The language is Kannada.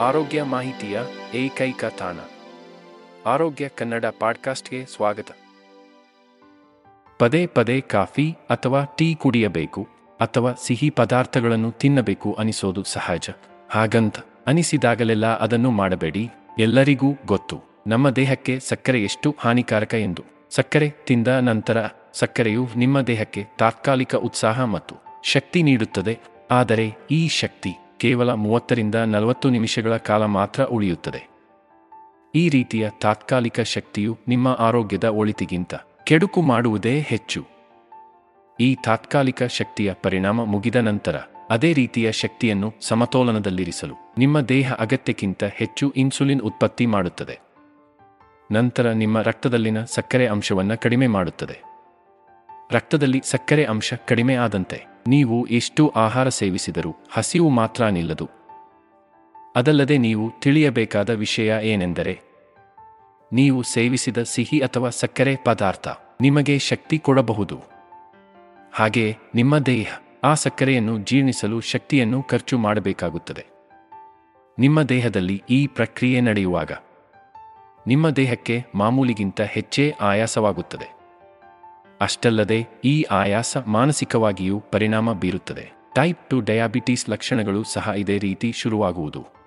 ಆರೋಗ್ಯ ಮಾಹಿತಿಯ ಏಕೈಕ ತಾಣ. ಆರೋಗ್ಯ ಕನ್ನಡ ಪಾಡ್ಕಾಸ್ಟ್ಗೆ ಸ್ವಾಗತ. ಪದೇ ಪದೇ ಕಾಫಿ ಅಥವಾ ಟೀ ಕುಡಿಯಬೇಕು ಅಥವಾ ಸಿಹಿ ಪದಾರ್ಥಗಳನ್ನು ತಿನ್ನಬೇಕು ಅನಿಸೋದು ಸಹಜ. ಹಾಗಂತ ಅನಿಸಿದಾಗಲೆಲ್ಲ ಅದನ್ನು ಮಾಡಬೇಡಿ. ಎಲ್ಲರಿಗೂ ಗೊತ್ತು. ನಮ್ಮ ದೇಹಕ್ಕೆ ಸಕ್ಕರೆ ಎಷ್ಟು ಹಾನಿಕಾರಕ ಎಂದು. ಸಕ್ಕರೆ ತಿಂದ ನಂತರ ಸಕ್ಕರೆಯು ನಿಮ್ಮ ದೇಹಕ್ಕೆ ತಾತ್ಕಾಲಿಕ ಉತ್ಸಾಹ ಮತ್ತು ಶಕ್ತಿ ನೀಡುತ್ತದೆ. ಆದರೆ ಈ ಶಕ್ತಿ ಕೇವಲ ಮೂವತ್ತರಿಂದ ನಲವತ್ತು ನಿಮಿಷಗಳ ಕಾಲ ಮಾತ್ರ ಉಳಿಯುತ್ತದೆ. ಈ ರೀತಿಯ ತಾತ್ಕಾಲಿಕ ಶಕ್ತಿಯು ನಿಮ್ಮ ಆರೋಗ್ಯದ ಒಳಿತಿಗಿಂತ ಕೆಡುಕು ಮಾಡುವುದೇ ಹೆಚ್ಚು. ಈ ತಾತ್ಕಾಲಿಕ ಶಕ್ತಿಯ ಪರಿಣಾಮ ಮುಗಿದ ನಂತರ ಅದೇ ರೀತಿಯ ಶಕ್ತಿಯನ್ನು ಸಮತೋಲನದಲ್ಲಿರಿಸಲು ನಿಮ್ಮ ದೇಹ ಅಗತ್ಯಕ್ಕಿಂತ ಹೆಚ್ಚು ಇನ್ಸುಲಿನ್ ಉತ್ಪತ್ತಿ ಮಾಡುತ್ತದೆ. ನಂತರ ನಿಮ್ಮ ರಕ್ತದಲ್ಲಿನ ಸಕ್ಕರೆ ಅಂಶವನ್ನು ಕಡಿಮೆ ಮಾಡುತ್ತದೆ. ರಕ್ತದಲ್ಲಿ ಸಕ್ಕರೆ ಅಂಶ ಕಡಿಮೆ ಆದಂತೆ ನೀವು ಎಷ್ಟು ಆಹಾರ ಸೇವಿಸಿದರೂ ಹಸಿವು ಮಾತ್ರ ನಿಲ್ಲದು. ಅದಲ್ಲದೆ ನೀವು ತಿಳಿಯಬೇಕಾದ ವಿಷಯ ಏನೆಂದರೆ, ನೀವು ಸೇವಿಸಿದ ಸಿಹಿ ಅಥವಾ ಸಕ್ಕರೆ ಪದಾರ್ಥ ನಿಮಗೆ ಶಕ್ತಿ ಕೊಡಬಹುದು. ಹಾಗೆಯೇ ನಿಮ್ಮ ದೇಹ ಆ ಸಕ್ಕರೆಯನ್ನು ಜೀರ್ಣಿಸಲು ಶಕ್ತಿಯನ್ನು ಖರ್ಚು ಮಾಡಬೇಕಾಗುತ್ತದೆ. ನಿಮ್ಮ ದೇಹದಲ್ಲಿ ಈ ಪ್ರಕ್ರಿಯೆ ನಡೆಯುವಾಗ ನಿಮ್ಮ ದೇಹಕ್ಕೆ ಮಾಮೂಲಿಗಿಂತ ಹೆಚ್ಚೇ ಆಯಾಸವಾಗುತ್ತದೆ. ಅಷ್ಟಲ್ಲದೆ ಈ ಆಯಾಸ ಮಾನಸಿಕವಾಗಿಯೂ ಪರಿಣಾಮ ಬೀರುತ್ತದೆ. ಟೈಪ್ ಟು ಡಯಾಬಿಟೀಸ್ ಲಕ್ಷಣಗಳು ಸಹ ಇದೇ ರೀತಿ ಶುರುವಾಗುವುದು.